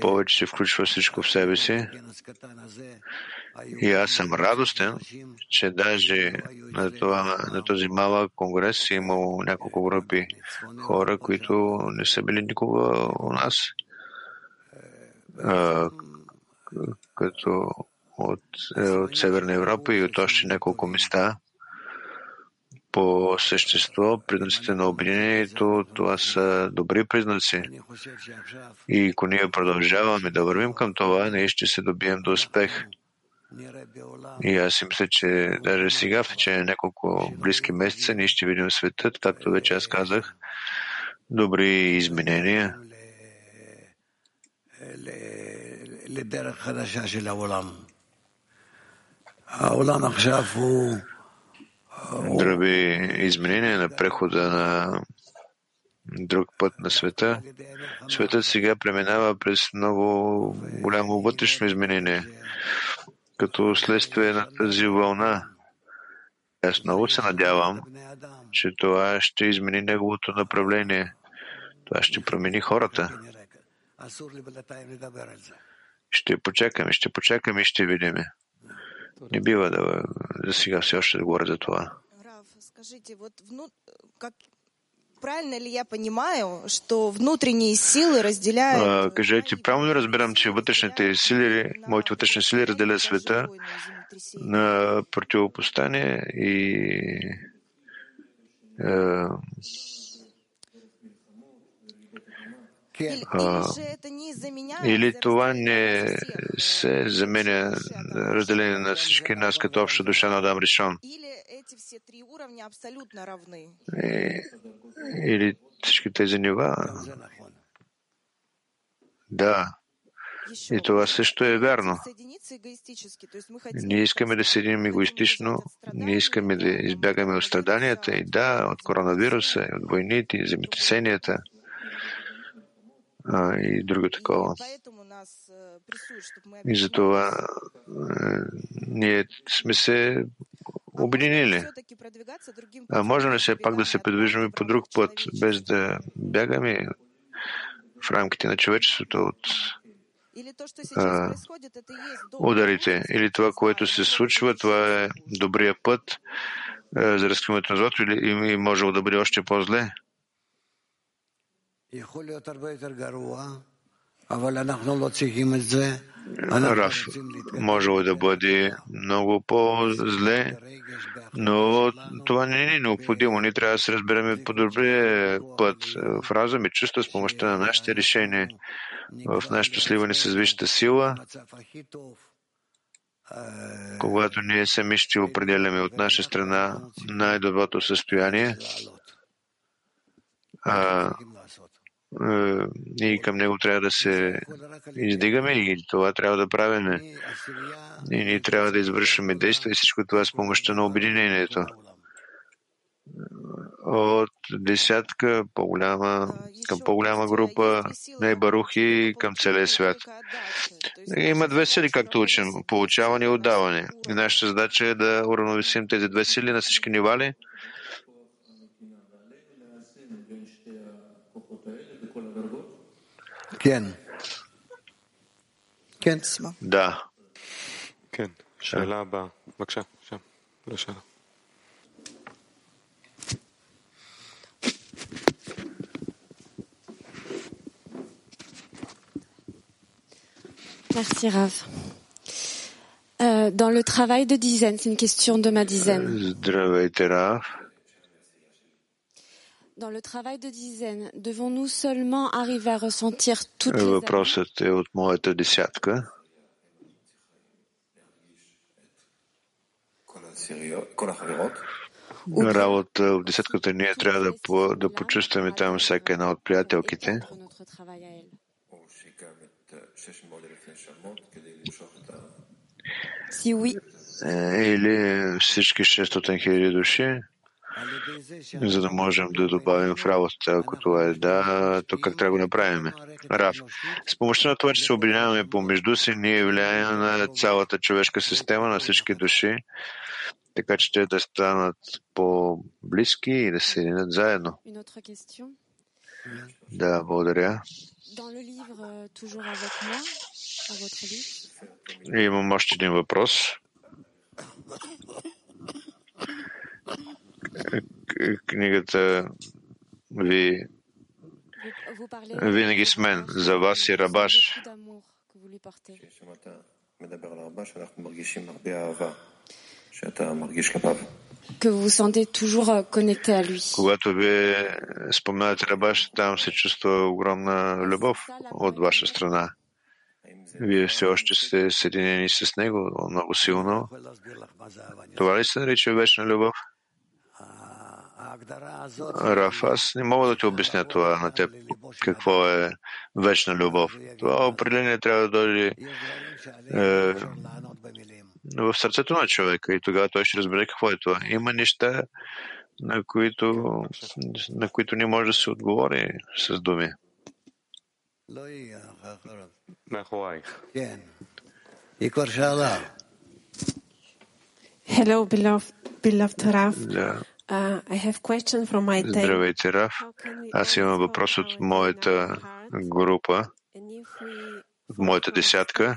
повече се включва всичко в себе си. И аз съм радостен, че даже на, това, на този малък конгрес е имало няколко групи хора, които не са били никога у нас като от, е, от Северна Европа и от още няколко места. По същество, признаците на обединението, това са добри признаци. И ако ние продължаваме да вървим към това, ние ще се добием до успех. И аз мисля, че даже сега, в течение няколко близки месеца, ние ще видим светът, както вече аз казах, добри изменения. Дроби изменения на прехода на друг път на света. Светът сега преминава през много голямо вътрешно изменение като следствие на тази вълна. Аз много се надявам, че това ще измени неговото направление. Това ще промени хората. Ще почекаме, ще почекаме и ще видим. Не бива да, за сега все още да говоря за това. Правильно ли я понимаю, что внутренние силы разделяют? А, э, Каже, чи правильно разбираем, что внутрішні силы, мои внутрішні силы разделяют света на противопоставлення і и или това не се заменя разделение на всички нас като обща душа на Адам Ришон? Или всички тези нива? Да. И това също е вярно. Ние искаме да седим егоистично, ние искаме да избягаме от страданията и да, от коронавируса, от войните, земетресенията – а, и друго такова. И затова е, ние сме се обединили. А можем ли все пак да се придвижваме по друг път, без да бягаме в рамките на човечеството от а, ударите? Или това, което се случва, това е добрия път а, за разкриването на злото, или и може да бъде още по-зле? Раф, може да бъде много по-зле, но това не е необходимо. Ние трябва да се разберем по добрия път в разум и чувства с помощта на нашите решения, в нашето сливане с висшата сила, когато ние сами ще определяме от наша страна най-доброто състояние, а, и към него трябва да се издигаме и това трябва да правим. И ние трябва да извършваме действия и всичко това с помощта на обединението. От десятка по-голяма, към по-голяма група на Ебарухи към целия свят. Има две сили, както учим. Получаване и отдаване. И нашата задача е да уравновесим тези две сили на всички нивали – Merci Rav. Euh, dans le travail de dizaine, c'est une question de ma dizaine. Euh, Dans le travail de dizaine, devons-nous seulement arriver à ressentir toutes les Въпросът е от моята десятка. Работа в десятката ние трябва да, по, да почувстваме там всяка една от приятелките. notre travail à elles Si oui, Е, Или всички 600 хиляди души, за да можем да добавим в работата, ако това е да, то как трябва да го направим? Раф, с помощта на това, че се обединяваме помежду си, ние влияем на цялата човешка система, на всички души, така че те да станат по-близки и да се единят заедно. Да, благодаря. Euh, имам още един въпрос книгата ви винаги с мен. За вас и Рабаш. Que vous vous sentez toujours euh, connecté à lui. Когато ви споменате Рабаш, там се чувства огромна любов от ваша страна. Вие все още сте съединени с него много силно. Това ли се нарича вечна любов? Раф, аз не мога да ти обясня това на теб, какво е вечна любов. Това определение трябва да дойде е, в сърцето на човека и тогава той ще разбере какво е това. Има неща, на които, на които не може да се отговори с думи. Hello, beloved, beloved Raf. Yeah. Здравейте, Раф. Аз имам въпрос от моята група, от моята десятка.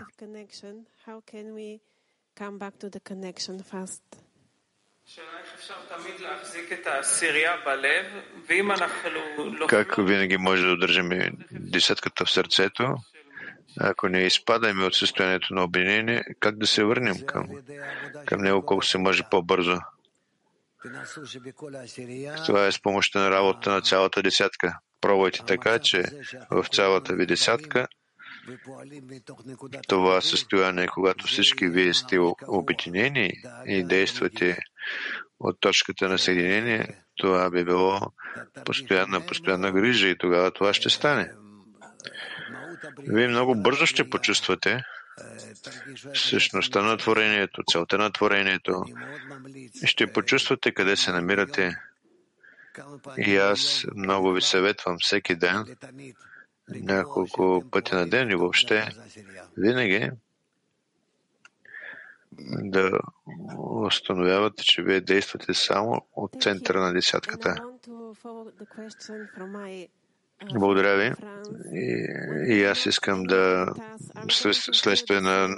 Как винаги може да удържим десятката в сърцето, ако не изпадаме от състоянието на обвинение, как да се върнем към, към него колко се може по-бързо? Това е с помощта на работа на цялата десятка. Пробвайте така, че в цялата ви десятка това състояние, когато всички вие сте обединени и действате от точката на съединение, това би било постоянна, постоянна грижа и тогава това ще стане. Вие много бързо ще почувствате същността на творението, целта на творението. Ще почувствате къде се намирате. И аз много ви съветвам всеки ден, няколко пъти на ден и въобще винаги да установявате, че вие действате само от центъра на десятката. Благодаря ви. И, и аз искам да след- следствие на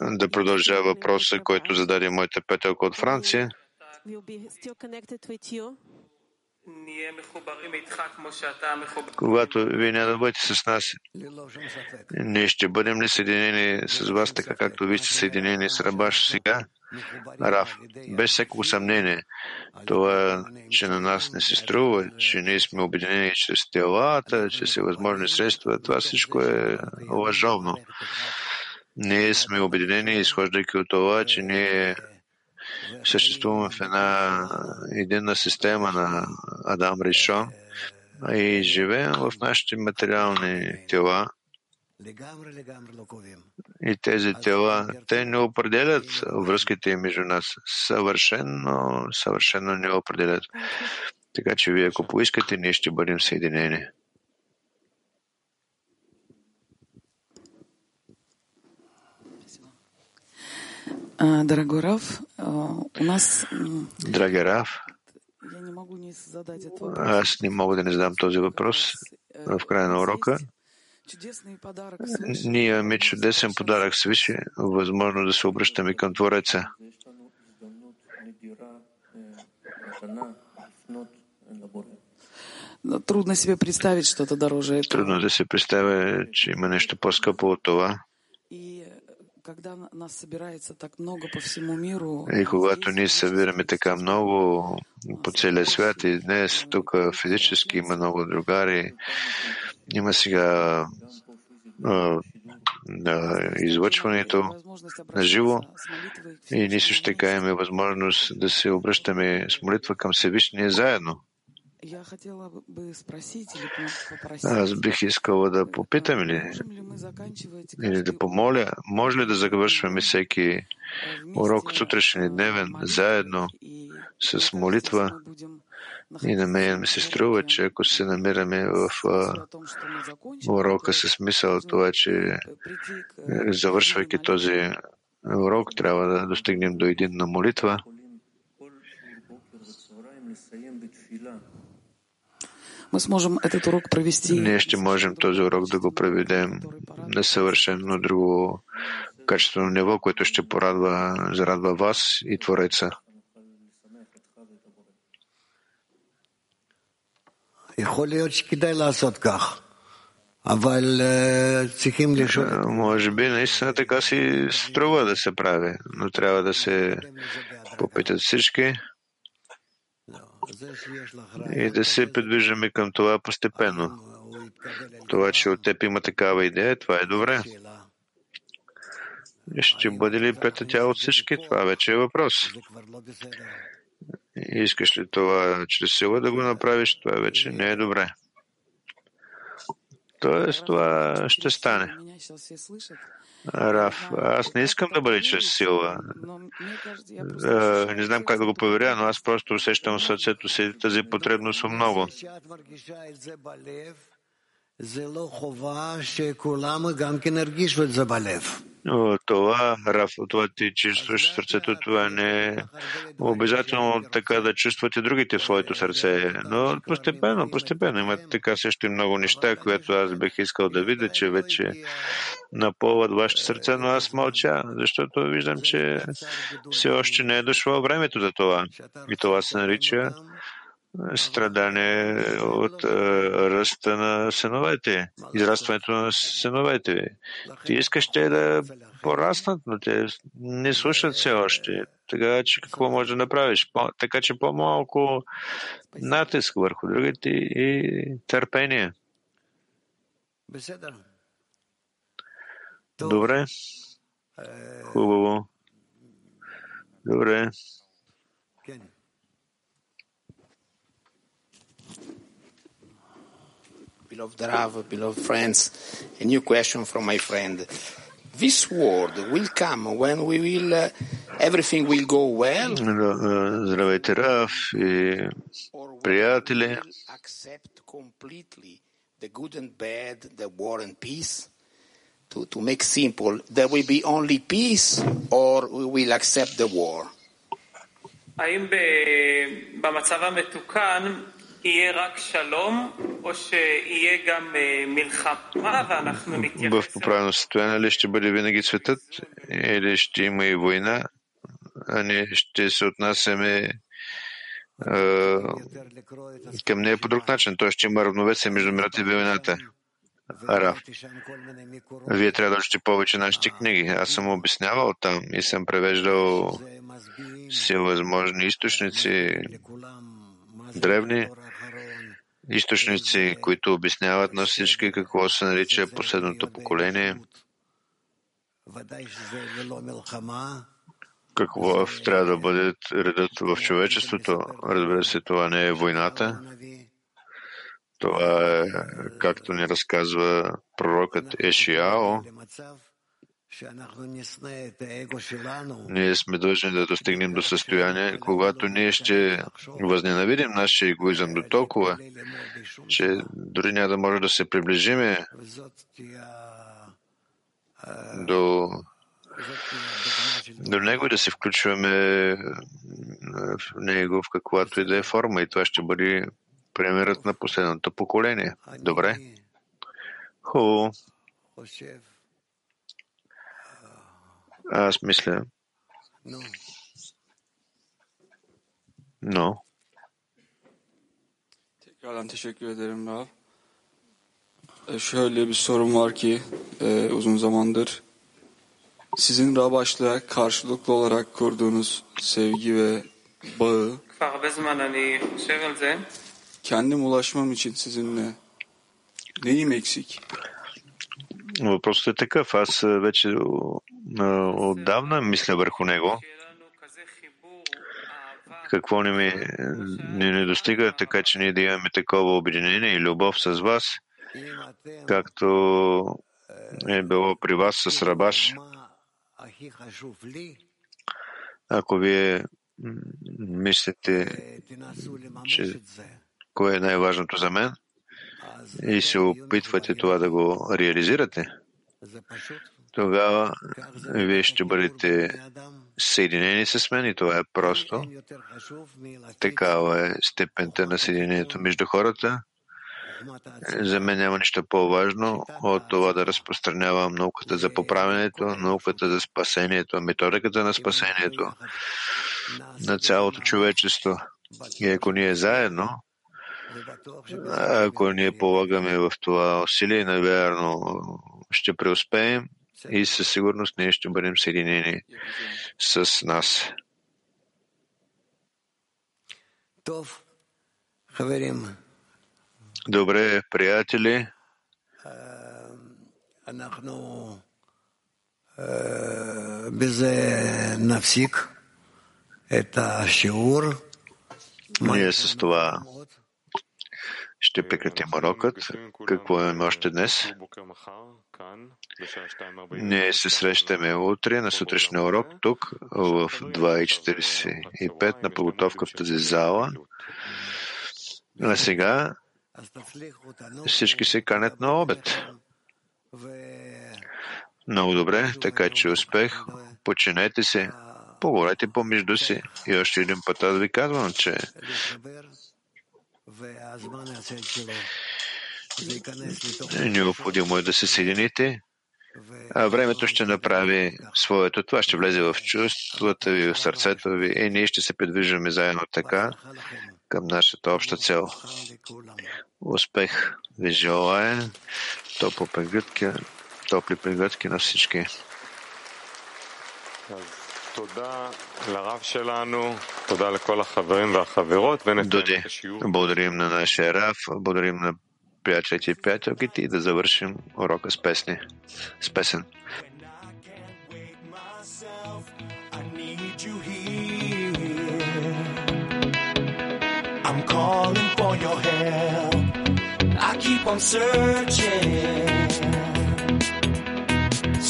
да продължа въпроса, който зададе моята петелка от Франция. Когато вие няма да бъдете с нас, ние ще бъдем ли съединени с вас, така както вие сте съединени с Рабаш сега? Раф, без всяко съмнение, това, че на нас не се струва, че ние сме обединени чрез телата, че са възможни средства, това всичко е лъжовно. Ние сме обединени, изхождайки от това, че ние съществуваме в една единна система на Адам Ришон и живеем в нашите материални тела. И тези тела, те не определят връзките между нас. Съвършено, съвършено не определят. Така че вие, ако поискате, ние ще бъдем съединени. А, у нас Драги Раф, аз не мога да не задам този въпрос в края на урока. Ние имаме чудесен подарък свише, възможно да се обръщаме към Твореца. Трудно себе представить что-то дороже этого. Трудно да се представя, че има нещо по-скъпо от това. И когда нас собирается так много по всему миру, И когато ние събираме така много по целия свят и днес тук физически има много другари, има сега на излъчването на живо и ние също така имаме възможност да се обръщаме с молитва към Всевишния заедно. Аз бих искала да попитам ли, или да помоля, може ли да завършваме всеки урок сутрешен и дневен заедно с молитва? и на мен ми се струва, че ако се намираме в а, урока с мисъл това, че е, завършвайки този урок, трябва да достигнем до единна молитва, мы сможем этот урок провести. Ние ще можем този урок да го проведем на съвършено друго качествено ниво, което ще порадва, зарадва вас и Твореца. Е, може би наистина така си струва да се прави, но трябва да се попитат всички и да се придвижаме към това постепенно. Това, че от теб има такава идея, това е добре. Ще бъде ли пета тя от всички? Това вече е въпрос. Искаш ли това чрез сила да го направиш? Това вече не е добре. Тоест, това ще стане. Раф, аз не искам да бъде чрез сила. Е, Не знам как да го проверя, но аз просто усещам в сърцето си тази потребност много. Това, това ти чувстваш сърцето, това не е обязателно така да чувствате другите в своето сърце. Но постепенно, постепенно има така също и много неща, които аз бих искал да видя, че вече напълват вашето сърце, но аз мълча, защото виждам, че все още не е дошло времето за това. И това се нарича страдание от е, ръста на сеновете, израстването на синовете. Ти искаш те да пораснат, но те не слушат все още. Така че какво може да направиш? По, така че по-малко натиск върху другите и търпение. Добре. Хубаво. Добре. Beloved Rav, beloved friends, a new question from my friend. This world will come when we will, uh, everything will go well, Здравейте, Раф и приятели. accept completely the good and bad, the war and peace. To, to make simple, there will be only peace or we will accept the war. האם ב- במצב המתוקן в поправено състояние ли ще бъде винаги светът или ще има и война, а ние ще се отнасяме е, към нея по друг начин. Той ще има равновесие между мирата и войната. Раф. Вие трябва да учите повече нашите книги. Аз съм обяснявал там и съм превеждал всевъзможни източници, древни, източници, които обясняват на всички какво се нарича последното поколение, какво е трябва да бъде редът в човечеството. Разбира се, това не е войната. Това е, както ни разказва пророкът Ешиао, ние сме длъжни да достигнем до състояние, когато ние ще възненавидим нашия егоизъм до толкова, че дори няма да може да се приближиме до до него и да се включваме в него в каквато и да е форма. И това ще бъде примерът на последното поколение. Добре? Хубаво. Ah, Аз мисля. No. Tekrardan teşekkür ederim Rav. Ee, şöyle bir sorum var ki e, uzun zamandır sizin Rabaş'la karşılıklı olarak kurduğunuz sevgi ve bağı hani, şey kendim ulaşmam için sizinle neyim eksik? Въпросът е такъв. Аз а, вече а, отдавна мисля върху него. Какво ни, ми, не достига, така че ние да имаме такова обединение и любов с вас, както е било при вас с Рабаш. Ако вие мислите, че кое е най-важното за мен и се опитвате това да го реализирате, тогава вие ще бъдете съединени с мен и това е просто. Такава е степента на съединението между хората. За мен няма нищо по-важно от това да разпространявам науката за поправенето, науката за спасението, методиката на спасението на цялото човечество. И ако ние заедно, ако ние полагаме в това усилие, навярно ще преуспеем и със сигурност ние ще бъдем съединени с нас. Добре, приятели. Ние с това ще прекратим урокът. Какво имаме още днес? Ние се срещаме утре на сутрешния урок тук в 2.45 на подготовка в тази зала. А сега всички се канят на обед. Много добре, така че успех. Починете се, поговорете помежду си. И още един път аз ви казвам, че необходимо е да се съедините, а времето ще направи своето. Това ще влезе в чувствата ви, в сърцето ви и ние ще се придвижваме заедно така към нашата обща цел. Успех ви желая, топли прегръдки, топли прегръдки на всички. Дуди, благодарим на нашия Рав, благодарим на приятелите и приятелките и да завършим урока с песни, с песен. I'm calling for your help. I keep on searching.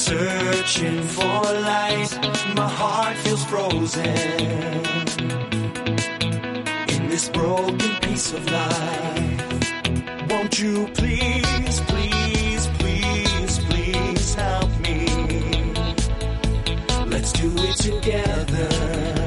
Searching for light. My heart feels frozen in this broken piece of life. Won't you please, please, please, please help me? Let's do it together.